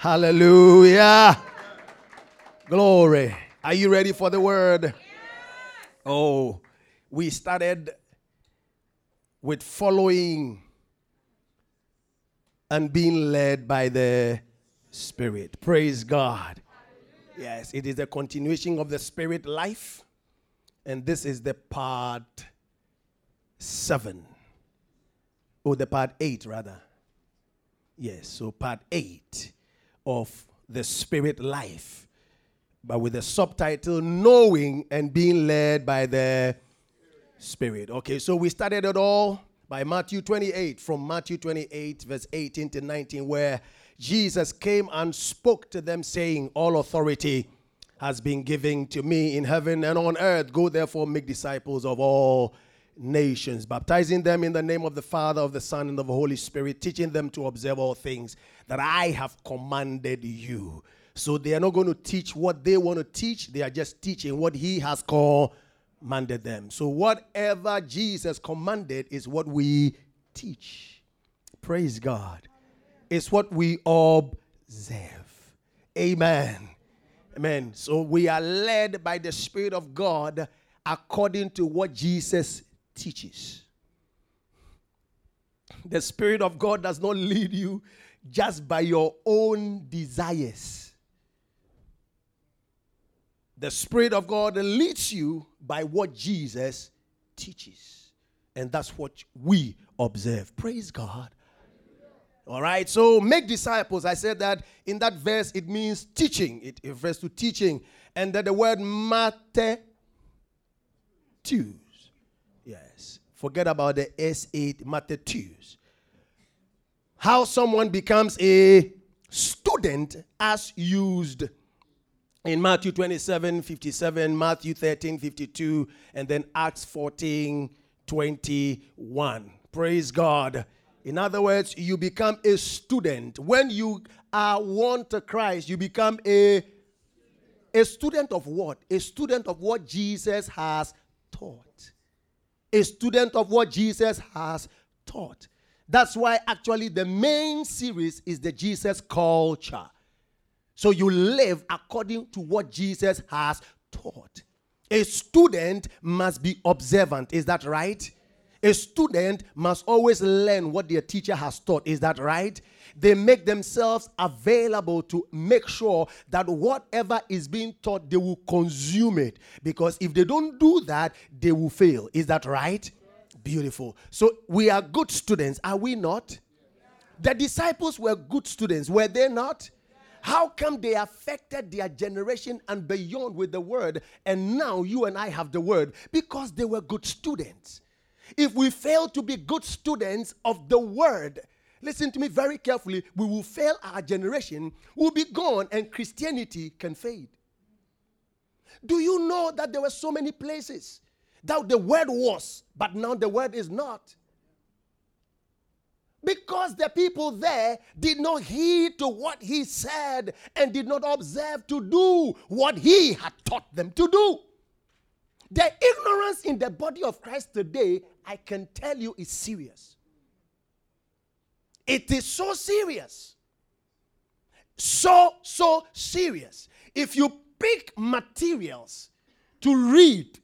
Hallelujah. Glory. Are you ready for the word? Oh, we started with following and being led by the Spirit. Praise God. Yes, it is a continuation of the Spirit life. And this is the part seven. Or the part eight, rather. Yes, so part eight of the Spirit life. But with the subtitle Knowing and Being Led by the Spirit. Okay, so we started it all by Matthew 28, from Matthew 28, verse 18 to 19, where Jesus came and spoke to them, saying, All authority has been given to me in heaven and on earth. Go therefore, make disciples of all nations, baptizing them in the name of the Father, of the Son, and of the Holy Spirit, teaching them to observe all things that I have commanded you. So they are not going to teach what they want to teach, they are just teaching what He has commanded them. So whatever Jesus commanded is what we teach. Praise God. It's what we observe. Amen. Amen. So we are led by the Spirit of God according to what Jesus teaches. The Spirit of God does not lead you just by your own desires. The Spirit of God leads you by what Jesus teaches. And that's what we observe. Praise God. All right, so make disciples. I said that in that verse it means teaching. It refers to teaching. And that the word mate, Yes. Forget about the S8 Matthews. How someone becomes a student as used in Matthew 27 57, Matthew 13 52, and then Acts 14 21. Praise God. In other words, you become a student. When you are one to Christ, you become a, a student of what? A student of what Jesus has taught a student of what Jesus has taught. That's why actually the main series is the Jesus culture. So you live according to what Jesus has taught. A student must be observant. Is that right? A student must always learn what their teacher has taught. Is that right? They make themselves available to make sure that whatever is being taught, they will consume it. Because if they don't do that, they will fail. Is that right? Beautiful. So we are good students, are we not? The disciples were good students, were they not? How come they affected their generation and beyond with the word, and now you and I have the word? Because they were good students. If we fail to be good students of the word, listen to me very carefully, we will fail our generation, We'll be gone, and Christianity can fade. Do you know that there were so many places that the word was, but now the word is not? Because the people there did not heed to what he said and did not observe to do what he had taught them to do. The ignorance in the body of Christ today, I can tell you, is serious. It is so serious. So, so serious. If you pick materials to read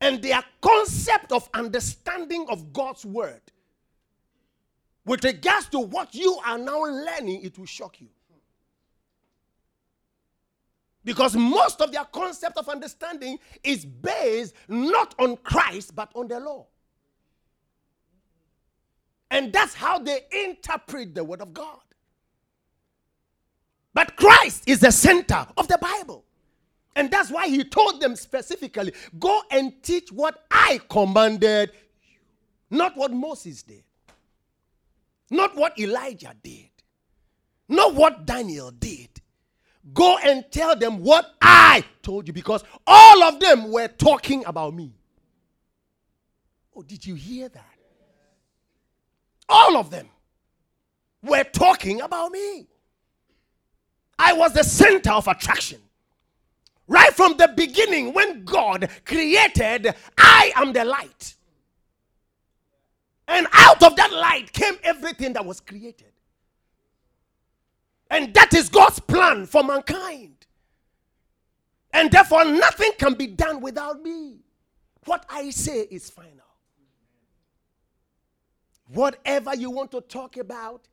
and their concept of understanding of God's word with regards to what you are now learning, it will shock you. Because most of their concept of understanding is based not on Christ but on the law. And that's how they interpret the Word of God. But Christ is the center of the Bible. And that's why he told them specifically go and teach what I commanded. Not what Moses did. Not what Elijah did. Not what Daniel did. Go and tell them what I told you because all of them were talking about me. Oh, did you hear that? All of them were talking about me. I was the center of attraction. Right from the beginning, when God created, I am the light. And out of that light came everything that was created. And that is God's plan for mankind. And therefore, nothing can be done without me. What I say is final. Whatever you want to talk about,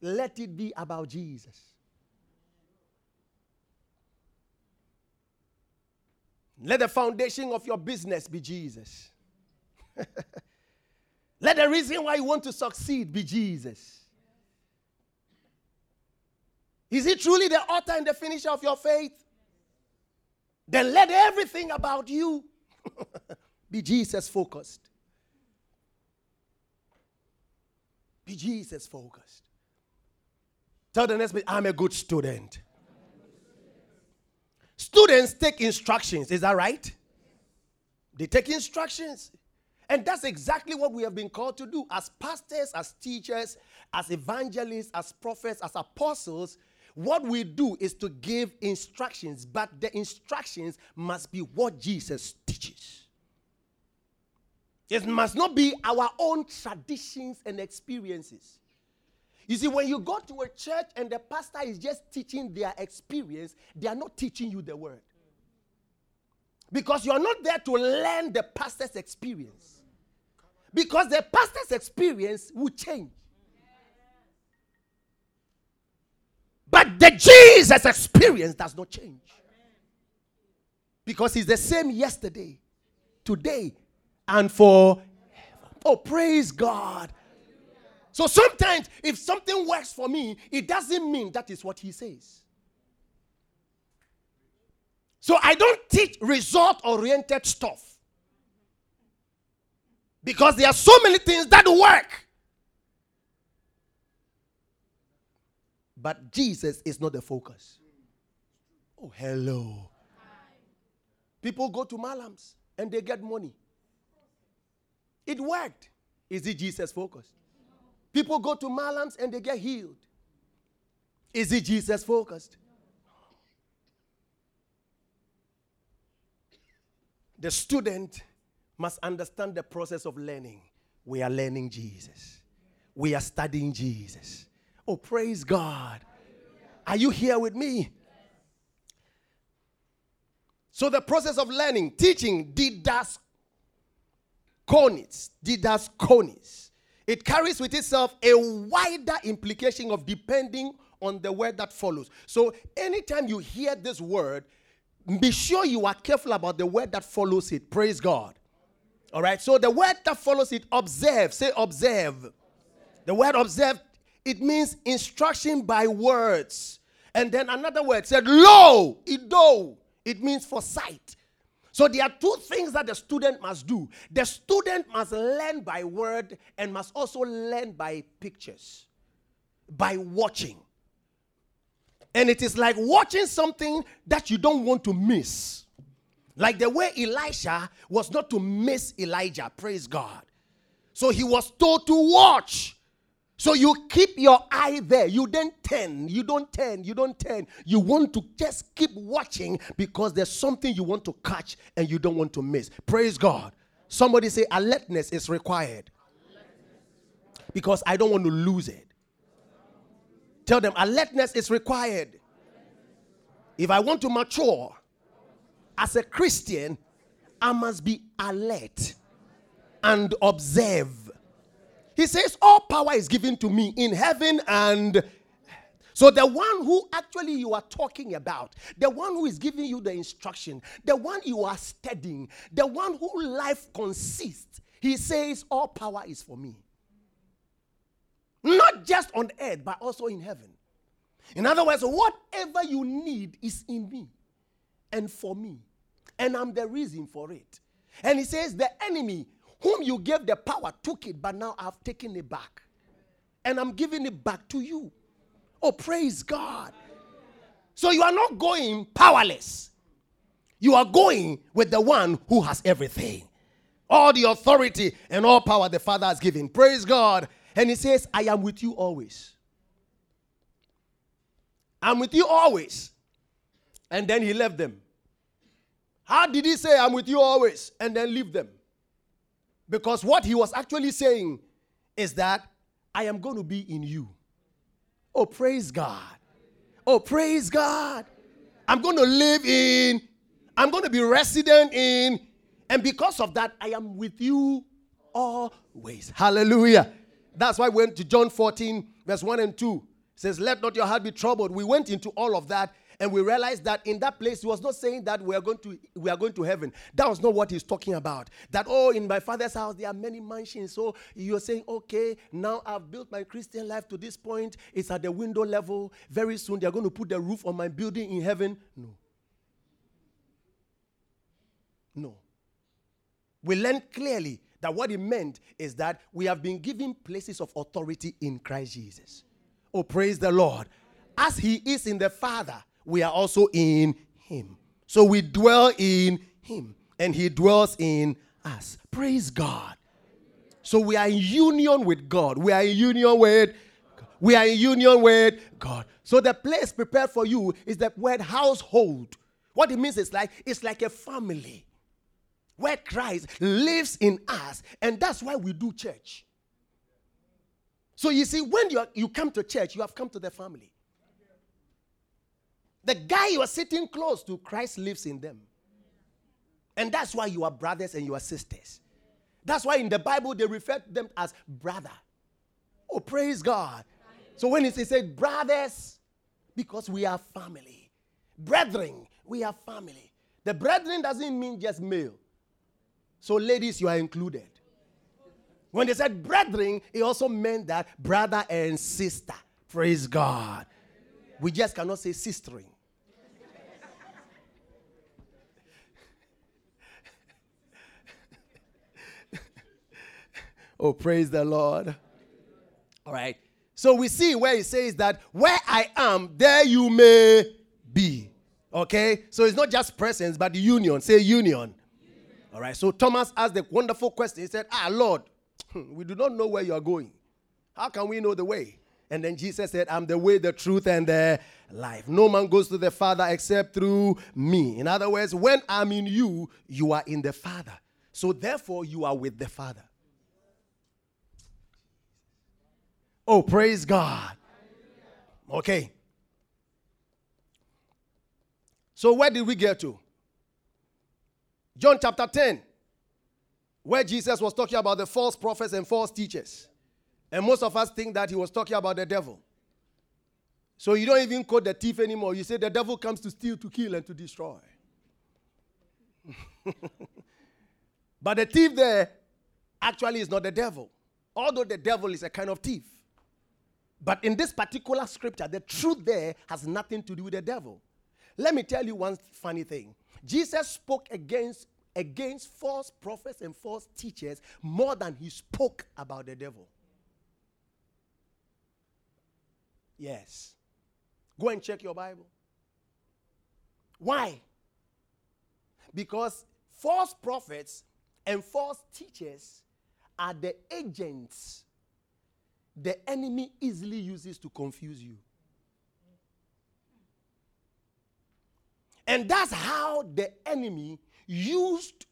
let it be about Jesus. Let the foundation of your business be Jesus. let the reason why you want to succeed be Jesus. Is he truly the author and the finisher of your faith? Then let everything about you be Jesus focused. Be Jesus focused. Tell the next bit, I'm a good student. Students take instructions, is that right? They take instructions. And that's exactly what we have been called to do as pastors, as teachers, as evangelists, as prophets, as apostles. What we do is to give instructions, but the instructions must be what Jesus teaches. It must not be our own traditions and experiences. You see, when you go to a church and the pastor is just teaching their experience, they are not teaching you the word. Because you're not there to learn the pastor's experience. Because the pastor's experience will change. But the Jesus experience does not change. Because he's the same yesterday, today, and for oh praise god. So sometimes if something works for me it doesn't mean that is what he says. So i don't teach result oriented stuff. Because there are so many things that work but jesus is not the focus oh hello people go to malams and they get money it worked. Is it Jesus focused? People go to Malams and they get healed. Is it Jesus focused? The student must understand the process of learning. We are learning Jesus. We are studying Jesus. Oh, praise God. Are you here with me? So, the process of learning, teaching, didas conis, didas conis. It carries with itself a wider implication of depending on the word that follows. So anytime you hear this word, be sure you are careful about the word that follows it. Praise God. All right. So the word that follows it, observe. Say observe. The word observe, it means instruction by words. And then another word said, lo, ido. It means for sight. So there are two things that the student must do. The student must learn by word and must also learn by pictures, by watching. And it is like watching something that you don't want to miss. Like the way Elisha was not to miss Elijah, praise God. So he was told to watch. So you keep your eye there. You don't turn. You don't turn. You don't turn. You want to just keep watching because there's something you want to catch and you don't want to miss. Praise God. Somebody say alertness is required. Because I don't want to lose it. Tell them alertness is required. If I want to mature as a Christian, I must be alert and observe he says, All power is given to me in heaven and so the one who actually you are talking about, the one who is giving you the instruction, the one you are studying, the one who life consists, he says, All power is for me. Not just on earth, but also in heaven. In other words, whatever you need is in me and for me. And I'm the reason for it. And he says, The enemy whom you gave the power took it, but now I've taken it back. And I'm giving it back to you. Oh, praise God. So you are not going powerless. You are going with the one who has everything. All the authority and all power the Father has given. Praise God. And he says, I am with you always. I'm with you always. And then he left them. How did he say, I'm with you always, and then leave them? Because what he was actually saying is that I am going to be in you. Oh, praise God. Oh, praise God. I'm going to live in, I'm going to be resident in, and because of that, I am with you always. Hallelujah. That's why we went to John 14, verse 1 and 2. It says, Let not your heart be troubled. We went into all of that and we realized that in that place he was not saying that we are going to we are going to heaven. That was not what he's talking about. That oh in my father's house there are many mansions. So you're saying okay now i've built my christian life to this point. It's at the window level. Very soon they're going to put the roof on my building in heaven. No. No. We learn clearly that what he meant is that we have been given places of authority in christ jesus. Oh praise the lord. As he is in the father we are also in him. So we dwell in him and he dwells in us. Praise God. So we are in union with God. We are in union with we are in union with God. So the place prepared for you is the word household. What it means is like it's like a family where Christ lives in us, and that's why we do church. So you see, when you, you come to church, you have come to the family. The guy you are sitting close to, Christ lives in them. And that's why you are brothers and you are sisters. That's why in the Bible they refer to them as brother. Oh, praise God. So when it said brothers, because we are family. Brethren, we are family. The brethren doesn't mean just male. So, ladies, you are included. When they said brethren, it also meant that brother and sister. Praise God. We just cannot say sistering. Oh, praise the Lord. All right. So we see where it says that where I am, there you may be. Okay? So it's not just presence, but the union. Say union. union. All right. So Thomas asked the wonderful question. He said, Ah, Lord, we do not know where you are going. How can we know the way? And then Jesus said, I'm the way, the truth, and the life. No man goes to the Father except through me. In other words, when I'm in you, you are in the Father. So therefore, you are with the Father. Oh, praise God. Okay. So, where did we get to? John chapter 10, where Jesus was talking about the false prophets and false teachers. And most of us think that he was talking about the devil. So, you don't even quote the thief anymore. You say the devil comes to steal, to kill, and to destroy. but the thief there actually is not the devil, although the devil is a kind of thief. But in this particular scripture, the truth there has nothing to do with the devil. Let me tell you one funny thing. Jesus spoke against against false prophets and false teachers more than he spoke about the devil. Yes. Go and check your Bible. Why? Because false prophets and false teachers are the agents the enemy easily uses to confuse you. And that's how the enemy used,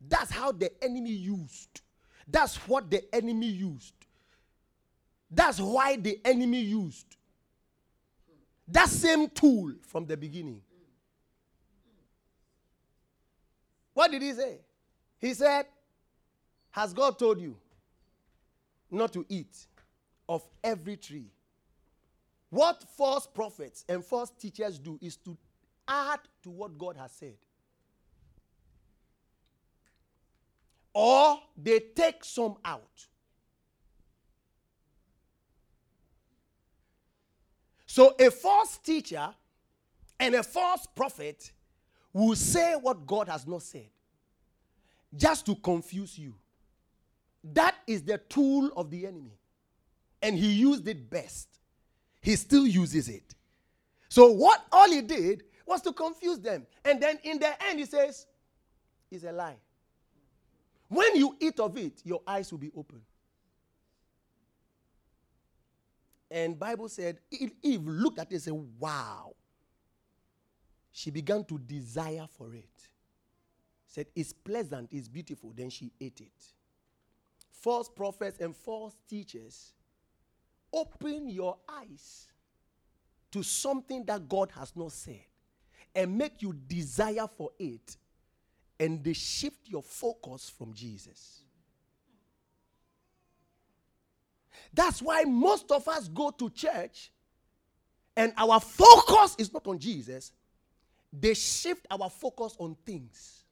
that's how the enemy used. That's what the enemy used. That's why the enemy used that same tool from the beginning. What did he say? He said, Has God told you not to eat of every tree. What false prophets and false teachers do is to add to what God has said. Or they take some out. So a false teacher and a false prophet will say what God has not said just to confuse you. That is the tool of the enemy. And he used it best. He still uses it. So what all he did was to confuse them. And then in the end, he says, it's a lie. When you eat of it, your eyes will be open. And Bible said, Eve looked at it and said, Wow. She began to desire for it. Said, It's pleasant, it's beautiful. Then she ate it. False prophets and false teachers open your eyes to something that God has not said and make you desire for it, and they shift your focus from Jesus. That's why most of us go to church and our focus is not on Jesus, they shift our focus on things.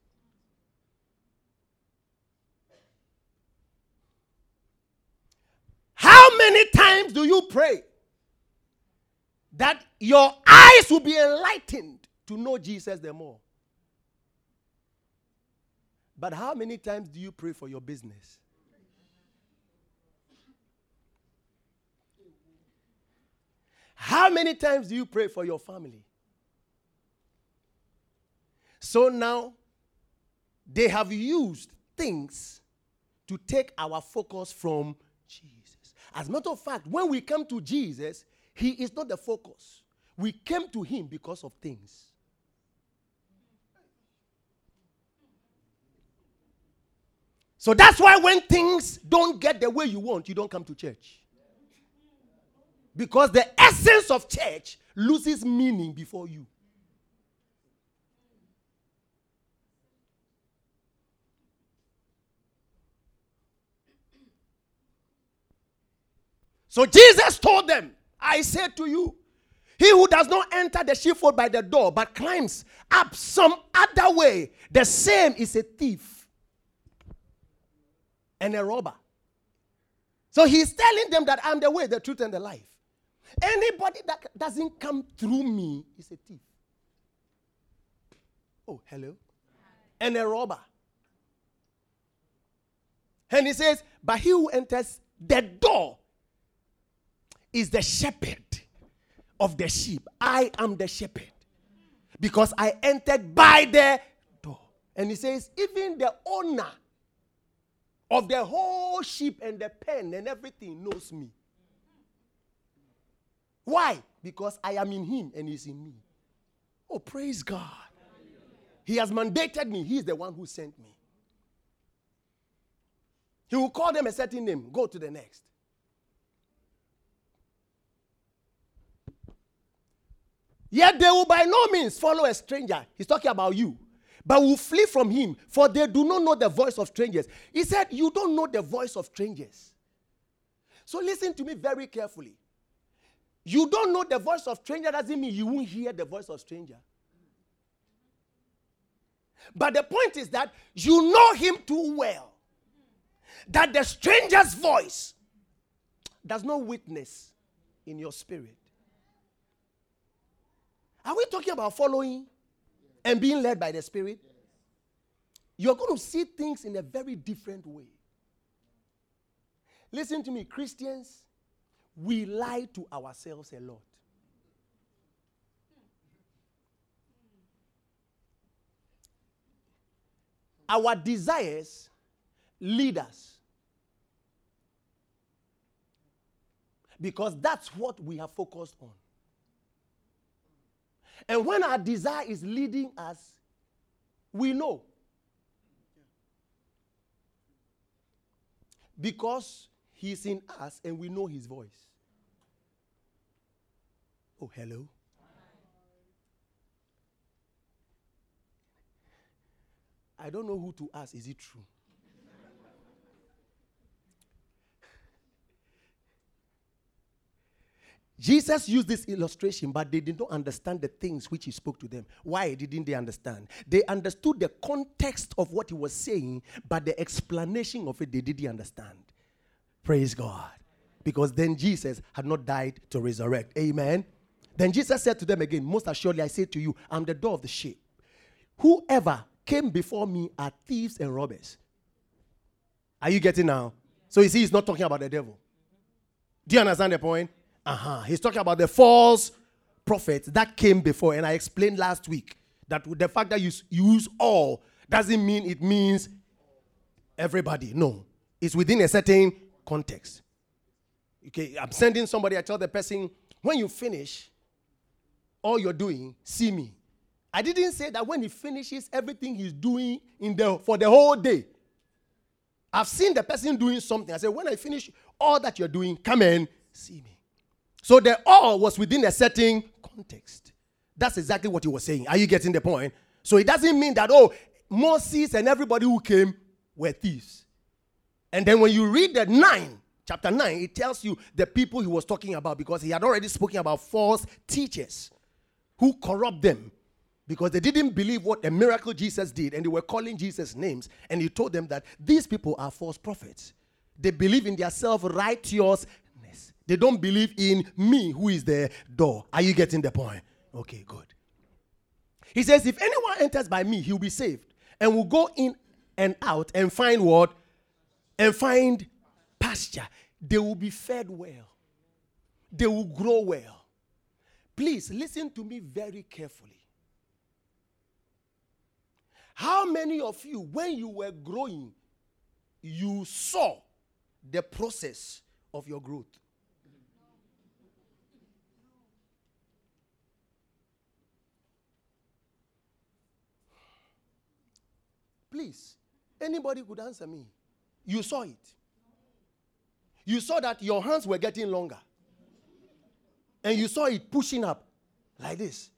How many times do you pray that your eyes will be enlightened to know Jesus the more? But how many times do you pray for your business? How many times do you pray for your family? So now, they have used things to take our focus from Jesus. As a matter of fact, when we come to Jesus, He is not the focus. We came to Him because of things. So that's why when things don't get the way you want, you don't come to church. Because the essence of church loses meaning before you. So Jesus told them, I say to you, he who does not enter the sheepfold by the door, but climbs up some other way, the same is a thief and a robber. So he's telling them that I'm the way, the truth, and the life. Anybody that doesn't come through me is a thief. Oh, hello. And a robber. And he says, But he who enters the door is the shepherd of the sheep. I am the shepherd because I entered by the door. And he says, Even the owner of the whole sheep and the pen and everything knows me. Why? Because I am in him and he's in me. Oh, praise God. He has mandated me. He is the one who sent me. He will call them a certain name. Go to the next. Yet they will by no means follow a stranger. He's talking about you. But will flee from him, for they do not know the voice of strangers. He said, You don't know the voice of strangers. So listen to me very carefully. You don't know the voice of stranger doesn't mean you won't hear the voice of stranger. But the point is that you know him too well. That the stranger's voice does not witness in your spirit. Are we talking about following and being led by the Spirit? You're going to see things in a very different way. Listen to me, Christians we lie to ourselves a lot. Our desires lead us. Because that's what we have focused on. And when our desire is leading us, we know. Because He's in us and we know His voice. Oh, hello. I don't know who to ask. Is it true? Jesus used this illustration, but they did not understand the things which he spoke to them. Why didn't they understand? They understood the context of what he was saying, but the explanation of it they didn't understand. Praise God. Because then Jesus had not died to resurrect. Amen. Then Jesus said to them again, Most assuredly, I say to you, I'm the door of the sheep. Whoever came before me are thieves and robbers. Are you getting now? So you see, he's not talking about the devil. Do you understand the point? Uh huh. He's talking about the false prophets that came before. And I explained last week that the fact that you use all doesn't mean it means everybody. No, it's within a certain context. Okay, I'm sending somebody, I tell the person, when you finish all you're doing, see me. I didn't say that when he finishes everything he's doing in the for the whole day. I've seen the person doing something. I said, when I finish all that you're doing, come and see me. So the all was within a certain context. That's exactly what he was saying. Are you getting the point? So it doesn't mean that, oh, Moses and everybody who came were thieves. And then when you read the 9, chapter 9, it tells you the people he was talking about because he had already spoken about false teachers who corrupt them because they didn't believe what the miracle Jesus did and they were calling Jesus names. And he told them that these people are false prophets. They believe in their self righteousness. They don't believe in me, who is the door. Are you getting the point? Okay, good. He says, If anyone enters by me, he'll be saved and will go in and out and find what? And find pasture. They will be fed well, they will grow well. Please listen to me very carefully. How many of you, when you were growing, you saw the process of your growth? Anybody could answer me. You saw it. You saw that your hands were getting longer. And you saw it pushing up like this.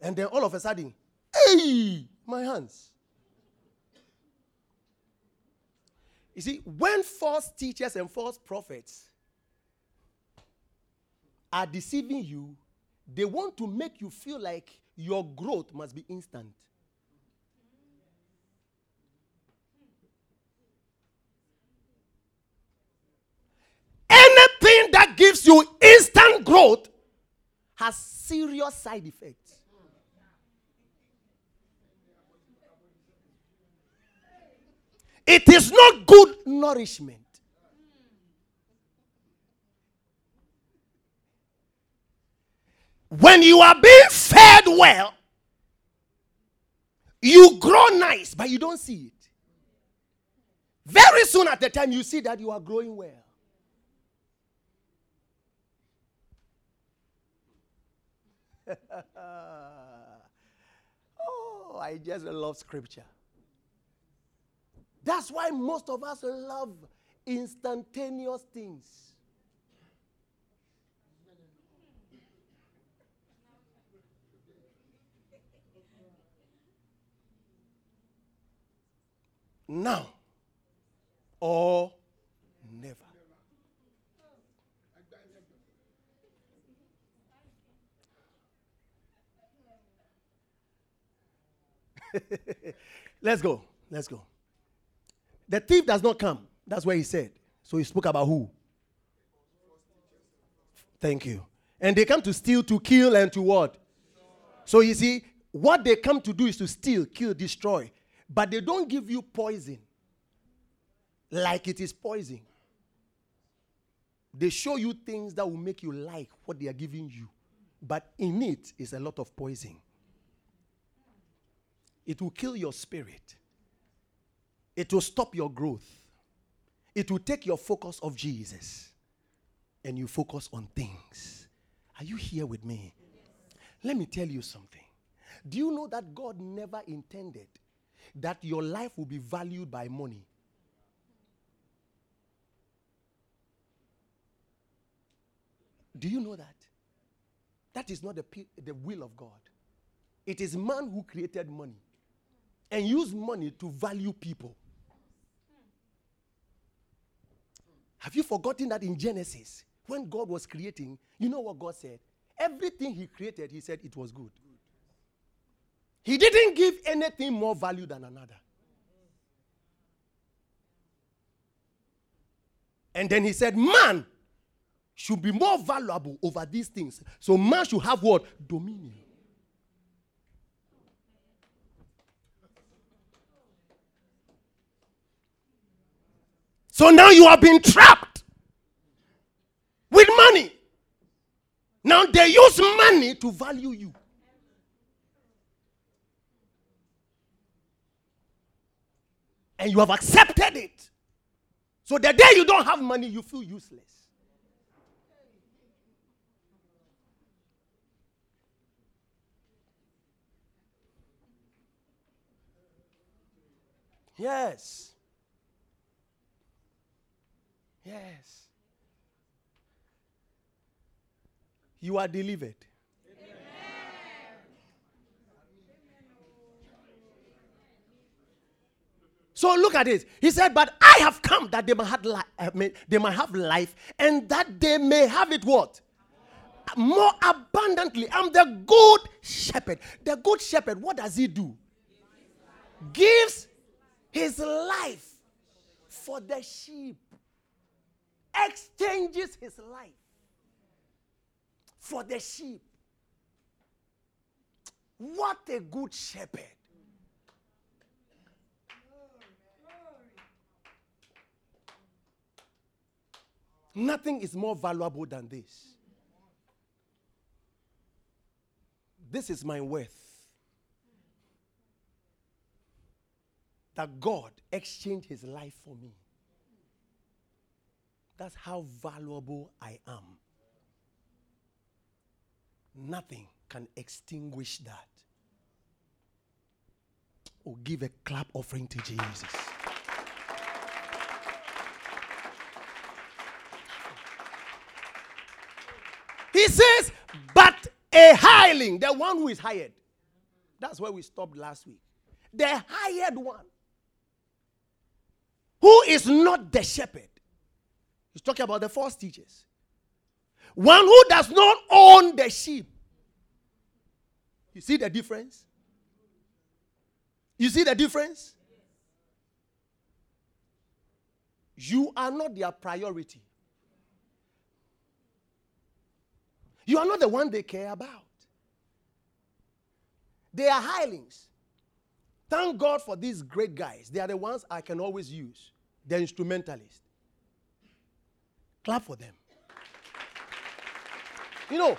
And then all of a sudden, hey, my hands. You see, when false teachers and false prophets are deceiving you, they want to make you feel like your growth must be instant. that you instant growth has serious side effects. It is not good nourishment. When you are being fed well, you grow nice, but you don't see it. Very soon at the time, you see that you are growing well. oh, I just love scripture. That's why most of us love instantaneous things. Now or never. Let's go. Let's go. The thief does not come. That's what he said. So he spoke about who? Thank you. And they come to steal, to kill, and to what? So you see, what they come to do is to steal, kill, destroy. But they don't give you poison like it is poison. They show you things that will make you like what they are giving you. But in it is a lot of poison. It will kill your spirit. It will stop your growth. It will take your focus of Jesus and you focus on things. Are you here with me? Let me tell you something. Do you know that God never intended that your life will be valued by money? Do you know that? That is not the, the will of God. It is man who created money and use money to value people. Have you forgotten that in Genesis, when God was creating, you know what God said? Everything He created, He said it was good. He didn't give anything more value than another. And then He said, Man should be more valuable over these things. So man should have what? Dominion. So now you have been trapped with money. Now they use money to value you. And you have accepted it. So the day you don't have money, you feel useless. Yes. Yes. You are delivered. So look at this. He said, "But I have come that they might have life, uh, they might have life, and that they may have it what more abundantly. I'm the good shepherd. The good shepherd. What does he do? Gives his life for the sheep. Exchanges his life for the sheep. What a good shepherd. Nothing is more valuable than this. This is my worth. That God exchanged his life for me. That's how valuable I am. Nothing can extinguish that. Or oh, give a clap offering to Jesus. He says, but a hireling, the one who is hired. That's where we stopped last week. The hired one, who is not the shepherd. He's talking about the false teachers. One who does not own the sheep. You see the difference? You see the difference? You are not their priority. You are not the one they care about. They are hirelings. Thank God for these great guys. They are the ones I can always use. They're instrumentalists. Clap for them. You know,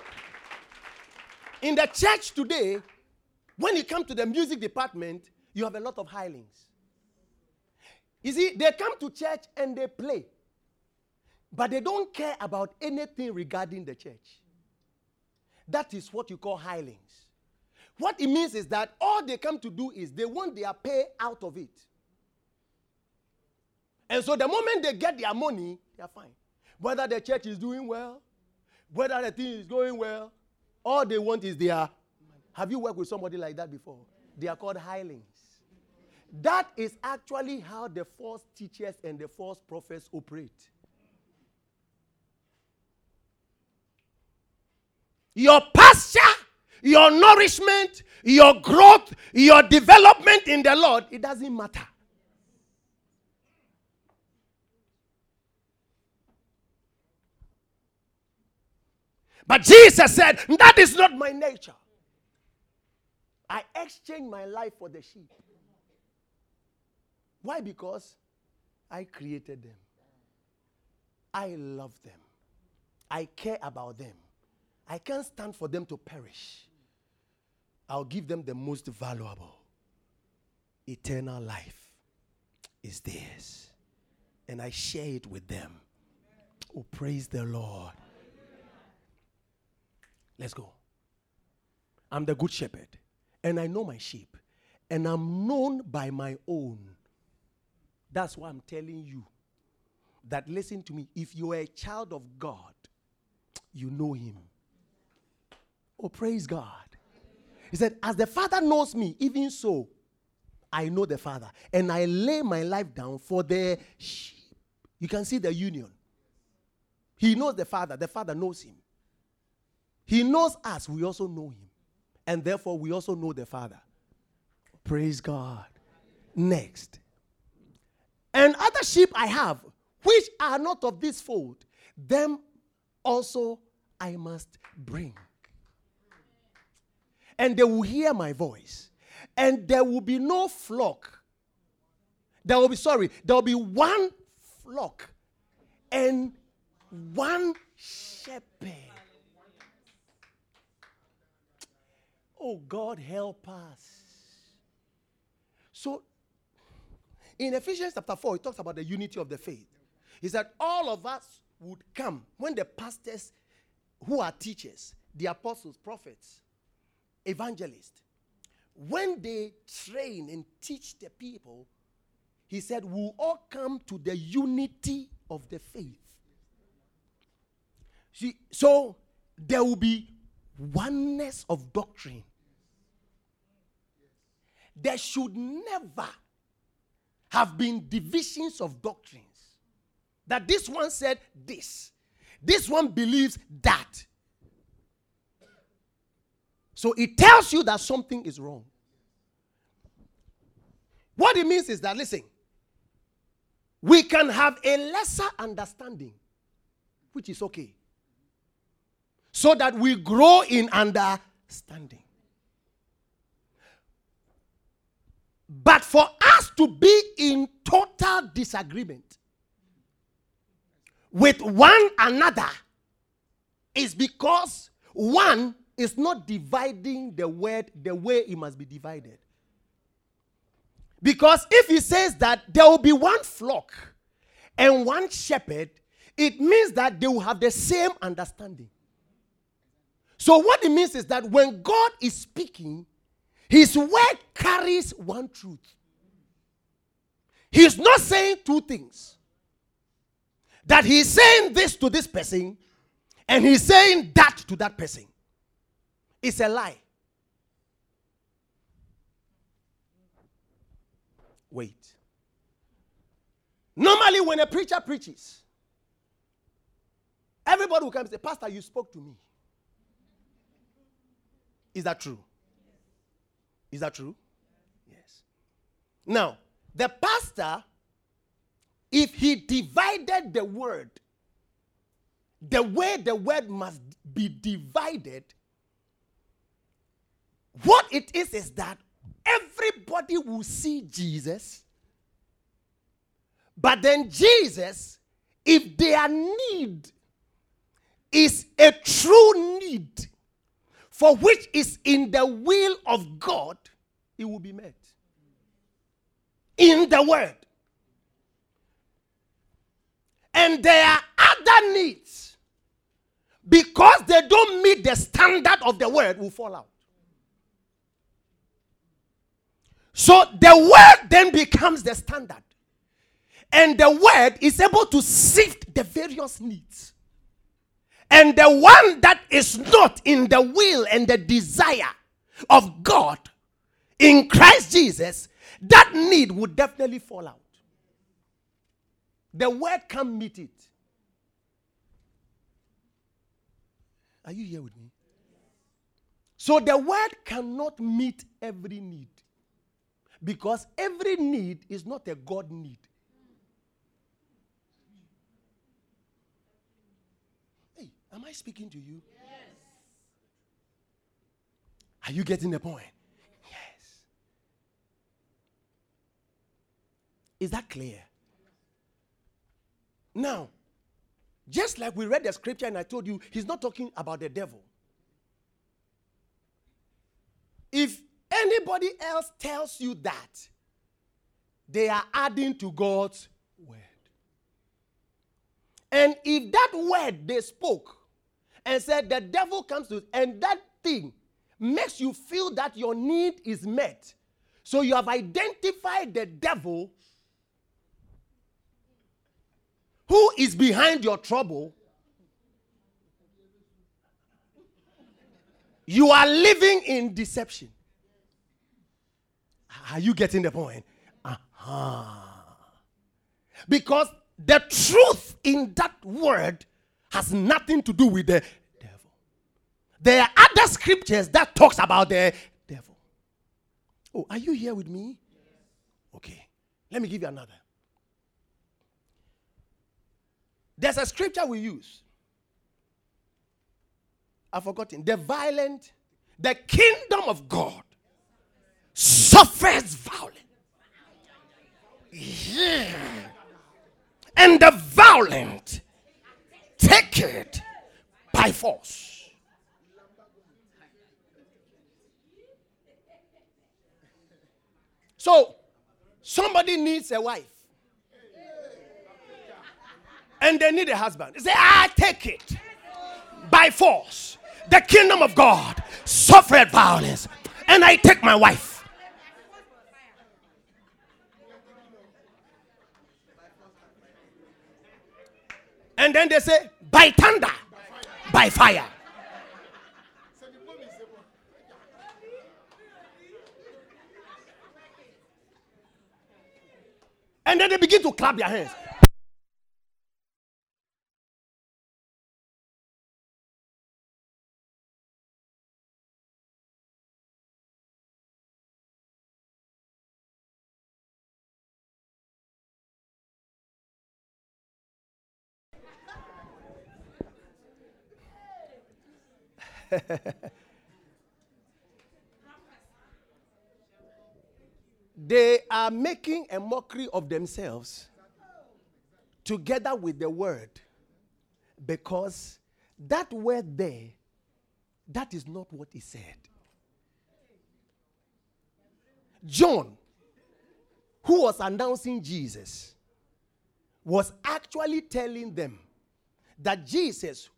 in the church today, when you come to the music department, you have a lot of hirelings. You see, they come to church and they play, but they don't care about anything regarding the church. That is what you call hirelings. What it means is that all they come to do is they want their pay out of it. And so the moment they get their money, they are fine. Whether the church is doing well, whether the thing is going well, all they want is their. Have you worked with somebody like that before? They are called hirelings. That is actually how the false teachers and the false prophets operate. your pasture, your nourishment, your growth, your development in the Lord, it doesn't matter. But Jesus said, That is not my nature. I exchange my life for the sheep. Why? Because I created them. I love them. I care about them. I can't stand for them to perish. I'll give them the most valuable. Eternal life is theirs. And I share it with them. Oh, praise the Lord. Let's go. I'm the good shepherd, and I know my sheep, and I'm known by my own. That's why I'm telling you that listen to me. If you are a child of God, you know him. Oh, praise God. He said, As the Father knows me, even so, I know the Father. And I lay my life down for the sheep. You can see the union. He knows the Father, the Father knows him. He knows us, we also know him. And therefore, we also know the Father. Praise God. Next. And other sheep I have, which are not of this fold, them also I must bring and they will hear my voice. And there will be no flock. There will be, sorry, there will be one flock and one shepherd. Oh, God, help us. So, in Ephesians chapter 4, it talks about the unity of the faith. He said, All of us would come when the pastors who are teachers, the apostles, prophets, evangelists, when they train and teach the people, he said, We'll all come to the unity of the faith. See, so there will be oneness of doctrine. There should never have been divisions of doctrines. That this one said this, this one believes that. So it tells you that something is wrong. What it means is that, listen, we can have a lesser understanding, which is okay, so that we grow in understanding. But for us to be in total disagreement with one another is because one is not dividing the word the way it must be divided. Because if he says that there will be one flock and one shepherd, it means that they will have the same understanding. So, what it means is that when God is speaking, his word carries one truth. He's not saying two things. That he's saying this to this person and he's saying that to that person. It's a lie. Wait. Normally, when a preacher preaches, everybody will come and say, Pastor, you spoke to me. Is that true? Is that true? Yes. Now, the pastor, if he divided the word, the way the word must be divided, what it is is that everybody will see Jesus, but then Jesus, if their need is a true need, for which is in the will of God, it will be met. In the word. And there are other needs. Because they don't meet the standard of the word, will fall out. So the word then becomes the standard. And the word is able to sift the various needs. And the one that is not in the will and the desire of God in Christ Jesus, that need would definitely fall out. The word can't meet it. Are you here with me? So the word cannot meet every need. Because every need is not a God need. Am I speaking to you? Yes. Are you getting the point? Yes. Is that clear? Now, just like we read the scripture and I told you, he's not talking about the devil. If anybody else tells you that, they are adding to God's word. And if that word they spoke and said the devil comes to and that thing makes you feel that your need is met. So you have identified the devil who is behind your trouble. You are living in deception. Are you getting the point? Uh-huh. Because the truth in that word has nothing to do with the devil. There are other scriptures that talks about the devil. Oh, are you here with me? Okay. Let me give you another. There's a scripture we use. I've forgotten. The violent, the kingdom of God suffers violence. Yeah. and the violent by force. So, somebody needs a wife. And they need a husband. Say, I take it by force. The kingdom of God suffered violence, and I take my wife. And then they say, by thunder, by fire. And then they begin to clap their hands. they are making a mockery of themselves together with the word because that word there that is not what he said. John who was announcing jesus was actually telling them that jesus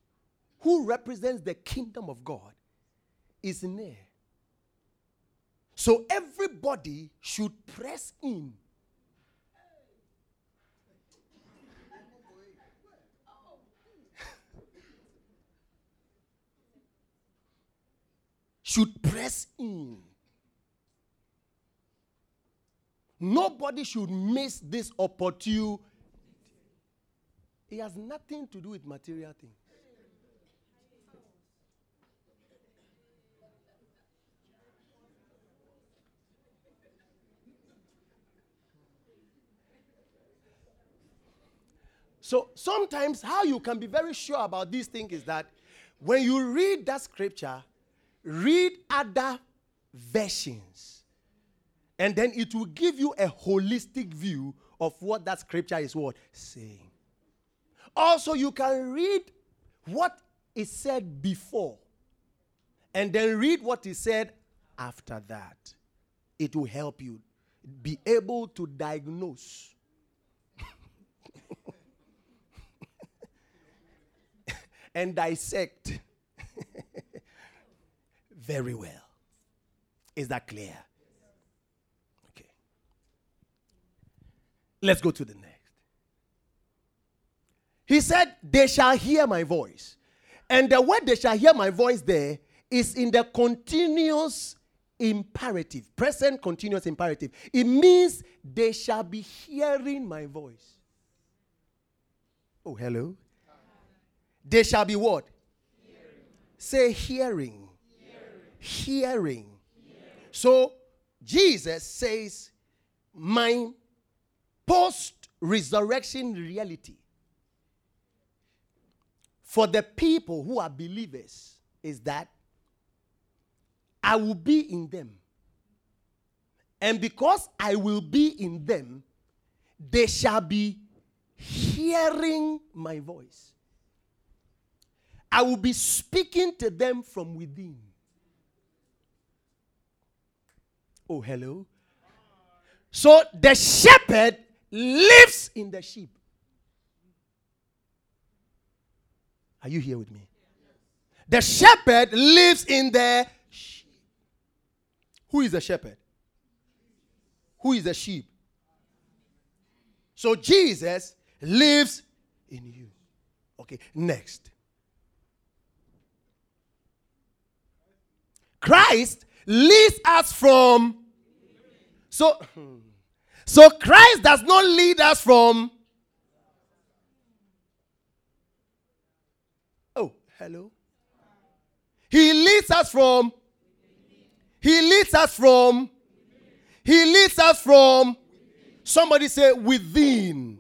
who represents the kingdom of god is near so everybody should press in. should press in. Nobody should miss this opportunity. It has nothing to do with material things. So sometimes how you can be very sure about these things is that when you read that scripture, read other versions. And then it will give you a holistic view of what that scripture is what saying. Also, you can read what is said before and then read what is said after that. It will help you be able to diagnose and dissect very well. Is that clear? Okay. Let's go to the next. He said, They shall hear my voice. And the word they shall hear my voice there is in the continuous imperative, present continuous imperative. It means they shall be hearing my voice. Oh, hello. They shall be what? Hearing. Say hearing. Hearing. hearing. So Jesus says, My post resurrection reality for the people who are believers is that I will be in them. And because I will be in them, they shall be hearing my voice. I will be speaking to them from within. Oh, hello. So the shepherd lives in the sheep. Are you here with me? The shepherd lives in the sheep. Who is the shepherd? Who is the sheep? So Jesus lives in you. Okay, next. Christ leads us from. So, so Christ does not lead us from. Oh, hello. He leads us from. He leads us from. He leads us from. Somebody say within.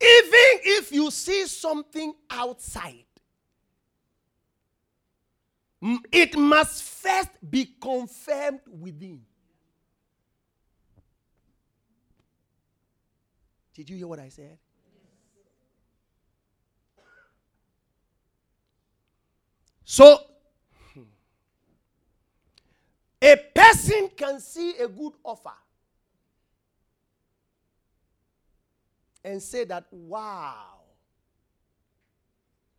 Even if you see something outside, it must first be confirmed within. Did you hear what I said? So, a person can see a good offer and say that, wow,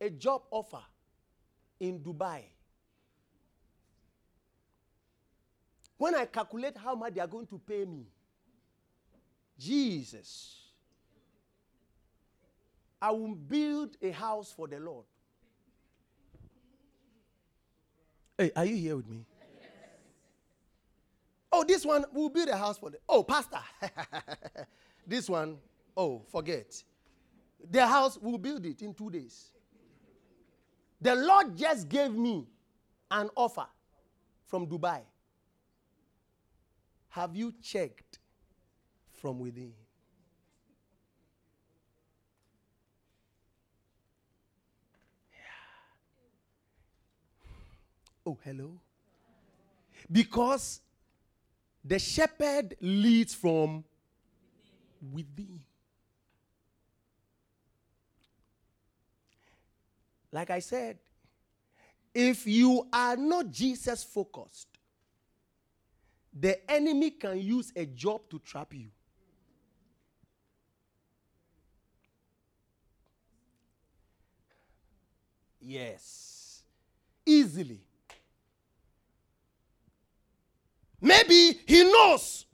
a job offer in Dubai. When I calculate how much they are going to pay me, Jesus, I will build a house for the Lord. Hey, are you here with me? Oh, this one will build a house for the. Oh, pastor. this one, oh, forget. The house will build it in two days. The Lord just gave me an offer from Dubai. Have you checked from within? Oh, hello. Because the shepherd leads from within. Like I said, if you are not Jesus focused, the enemy can use a job to trap you. Yes. Easily. Maybe he knows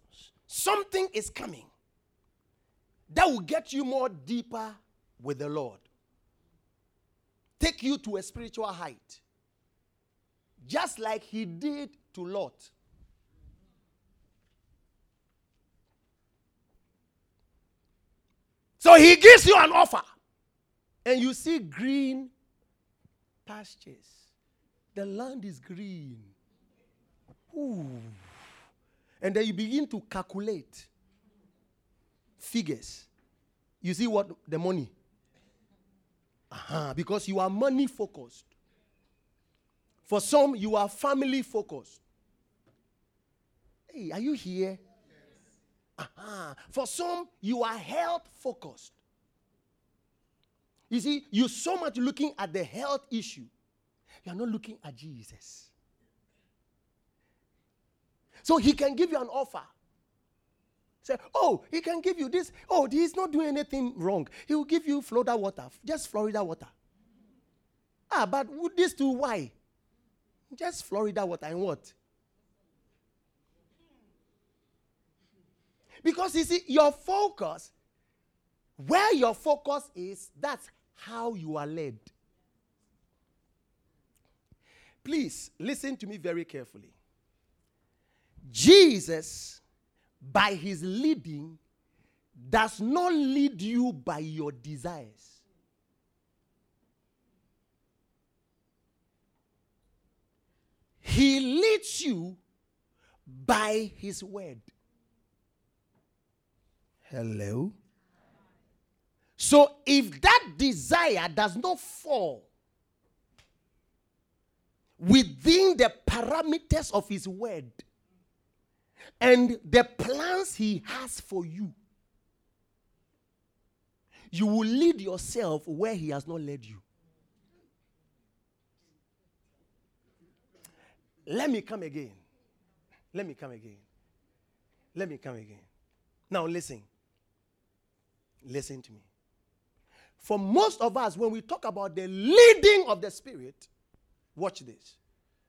something is coming that will get you more deeper with the Lord. Take you to a spiritual height. Just like he did to Lot. So he gives you an offer. And you see green pastures. The land is green. Ooh. And then you begin to calculate figures. You see what the money? Uh-huh, because you are money focused. For some, you are family focused. Hey, are you here? Uh-huh. For some, you are health focused. You see, you're so much looking at the health issue, you're not looking at Jesus. So he can give you an offer. Say, oh, he can give you this. Oh, he's not doing anything wrong. He will give you Florida water, just Florida water. Ah, but with this too, why? Just Florida water and what? Because you see, your focus, where your focus is, that's how you are led. Please listen to me very carefully. Jesus, by his leading, does not lead you by your desires. He leads you by his word. Hello? So if that desire does not fall within the parameters of his word and the plans he has for you, you will lead yourself where he has not led you. Let me come again. Let me come again. Let me come again. Now, listen. Listen to me. For most of us, when we talk about the leading of the Spirit, watch this.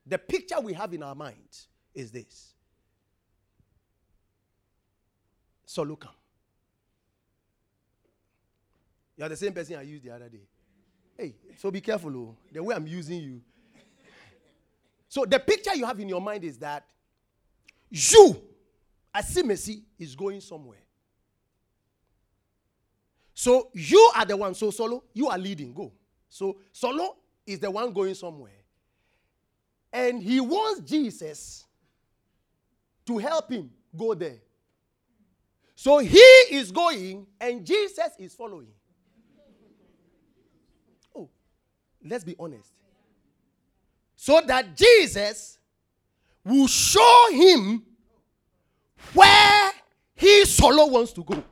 The picture we have in our minds is this. So look, you are the same person I used the other day. Hey, so be careful, oh, the way I'm using you. So the picture you have in your mind is that you, Asimesi, is going somewhere. So you are the one. So Solo, you are leading. Go. So Solo is the one going somewhere. And he wants Jesus to help him go there. So he is going and Jesus is following. Oh, let's be honest. So that Jesus will show him where he solo wants to go.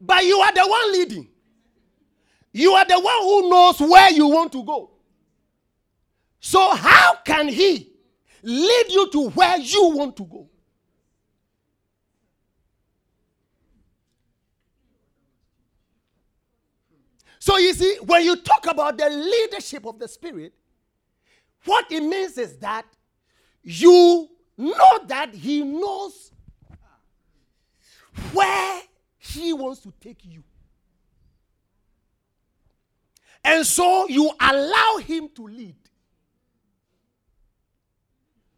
But you are the one leading. You are the one who knows where you want to go. So, how can He lead you to where you want to go? So, you see, when you talk about the leadership of the Spirit, what it means is that you know that He knows where He wants to take you. And so you allow Him to lead.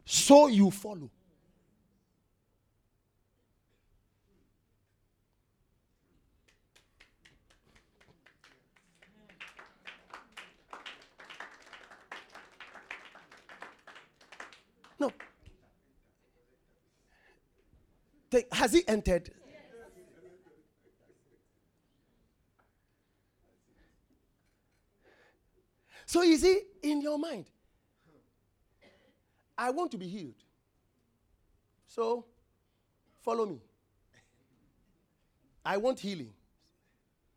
So you follow. No. Has he entered? So you see, in your mind, I want to be healed. So follow me. I want healing.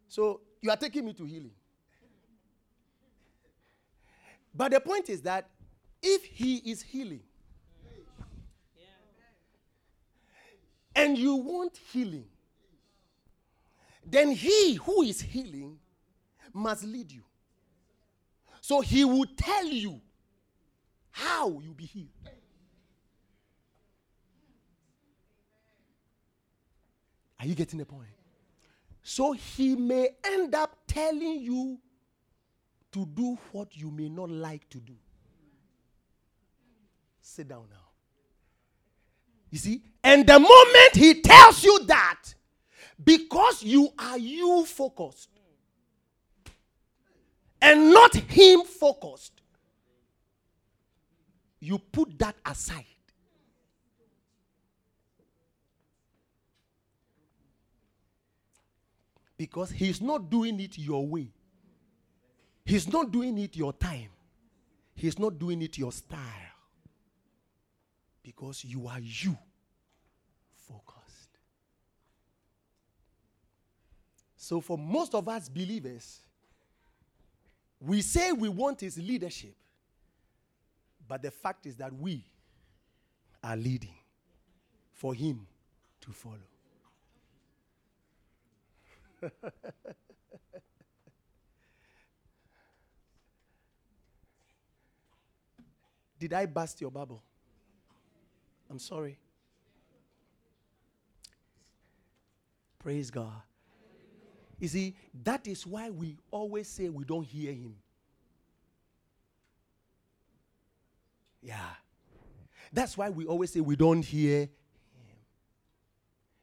So you are taking me to healing. But the point is that if he is healing and you want healing, then he who is healing must lead you. So he will tell you how you'll be healed. Are you getting the point? So he may end up telling you to do what you may not like to do. Sit down now. You see? And the moment he tells you that, because you are you focused, and not him focused, you put that aside. Because he's not doing it your way. He's not doing it your time. He's not doing it your style. Because you are you focused. So, for most of us believers, we say we want his leadership, but the fact is that we are leading for him to follow. Did I bust your bubble? I'm sorry. Praise God. You see, that is why we always say we don't hear him. Yeah. That's why we always say we don't hear him.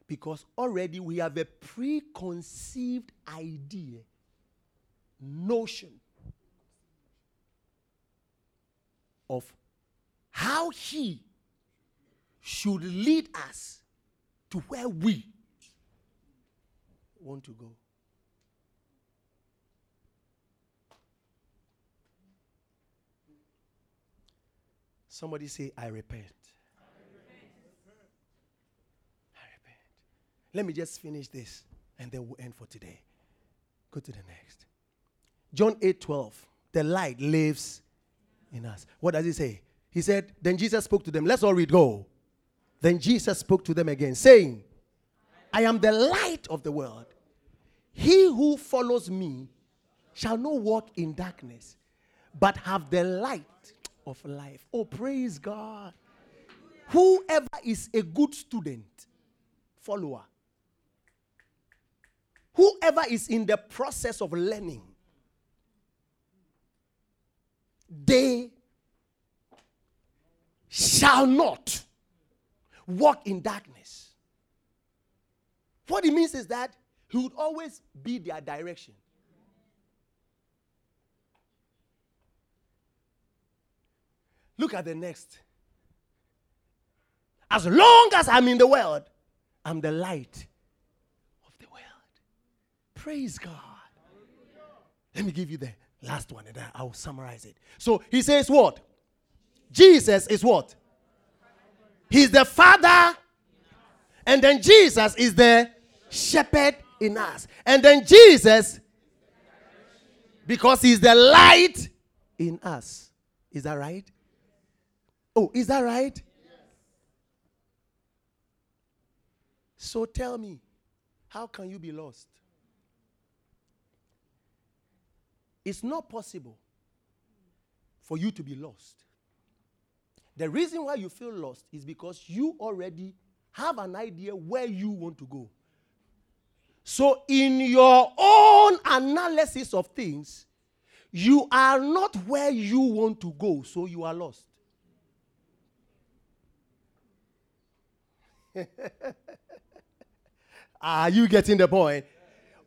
Because already we have a preconceived idea, notion of how he should lead us to where we want to go. Somebody say, I repent. I repent. Let me just finish this and then we'll end for today. Go to the next. John 8 12. The light lives in us. What does he say? He said, Then Jesus spoke to them. Let's all read. Go. Then Jesus spoke to them again, saying, I am the light of the world. He who follows me shall not walk in darkness, but have the light of life. Oh, praise God. Whoever is a good student, follower, whoever is in the process of learning, they shall not walk in darkness. What it means is that he would always be their direction. Look at the next. As long as I'm in the world, I'm the light of the world. Praise God. Let me give you the last one and I'll summarize it. So he says, What? Jesus is what? He's the Father, and then Jesus is the shepherd in us. And then Jesus, because he's the light in us. Is that right? Oh, is that right? So tell me, how can you be lost? It's not possible for you to be lost. The reason why you feel lost is because you already have an idea where you want to go. So, in your own analysis of things, you are not where you want to go, so you are lost. Are ah, you getting the point?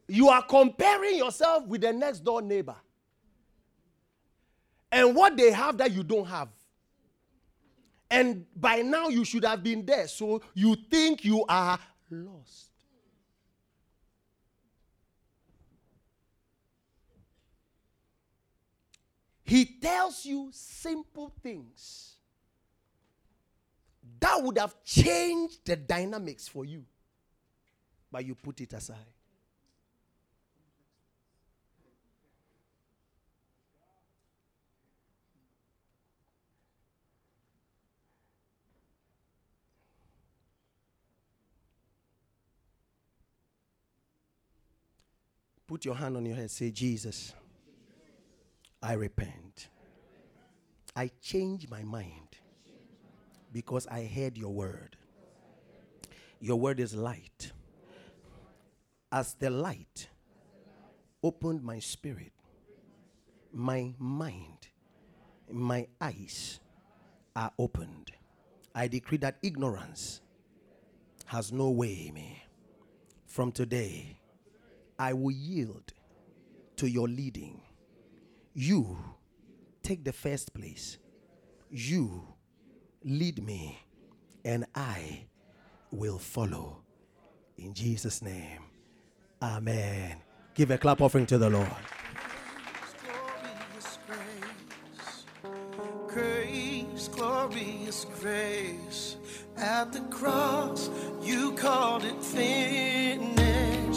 You are comparing yourself with the next door neighbor and what they have that you don't have. And by now you should have been there, so you think you are lost. He tells you simple things that would have changed the dynamics for you, but you put it aside. Put your hand on your head. Say, Jesus, I repent. I change my mind because I heard your word. Your word is light. As the light opened my spirit, my mind, my eyes are opened. I decree that ignorance has no way me. From today, I will yield to your leading. You take the first place. You lead me, and I will follow. In Jesus' name, Amen. Give a clap offering to the Lord. Grace, glorious grace. At the cross, you called it finished.